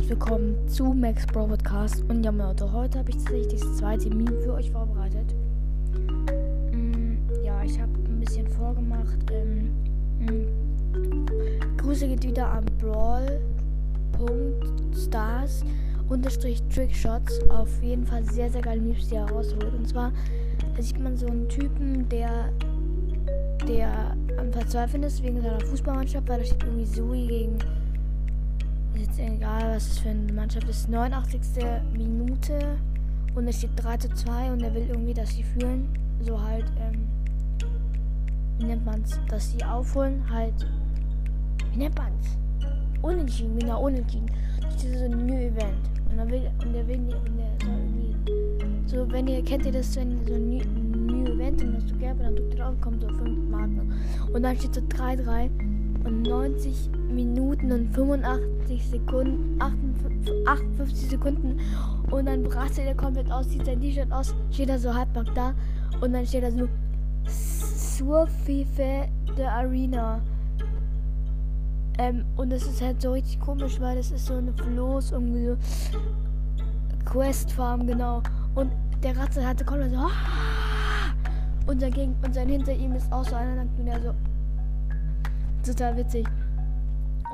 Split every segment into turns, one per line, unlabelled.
willkommen zu Max Bro Podcast. Und ja, Leute, heute habe ich tatsächlich das zweite Meme für euch vorbereitet. Mm, ja, ich habe ein bisschen vorgemacht. Ähm, mm, Grüße geht wieder an Brawl.stars unterstrich Trickshots. Auf jeden Fall sehr, sehr geile Memes, die er rausholt. Und zwar da sieht man so einen Typen, der, der am Verzweifeln ist wegen seiner Fußballmannschaft, weil da steht irgendwie Sui gegen jetzt egal, was es für eine Mannschaft ist. 89. Minute und es steht 3 zu 2 und er will irgendwie, dass sie führen. So halt, ähm, wie nennt man's? Dass sie aufholen, halt, wie nennt man's? Unentschieden, genau, unentschieden. Das ist so ein New Event. Und dann will, und der will, und der soll irgendwie, so, wenn ihr, kennt ihr das, wenn ihr so ein New, New Event und das so gelb dann drückt ihr drauf, kommt so 5 Marken. Und dann steht so 3-3 und 90 Minuten und 85 Sekunden, 58 Sekunden und dann rastet er komplett aus, zieht sein T-Shirt aus, steht da so halbnackt da und dann steht da so Surfife the Arena. Ähm, und das ist halt so richtig komisch, weil das ist so eine Floß, irgendwie so Quest Farm, genau. Und der Ratze hatte komplett so und, dagegen, und sein hinter ihm ist auch so einer, und der so total witzig.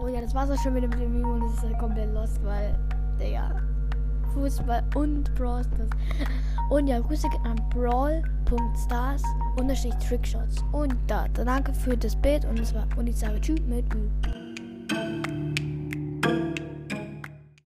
Oh ja, das war's auch schon mit dem Meme und es ist halt komplett lost, weil, Digga, Fußball und Brawl Stars. Und ja, Grüße an brawl.stars unterstrich Trickshots. Und da, danke für das Bild und, es war, und ich sage Tschüss mit Ü.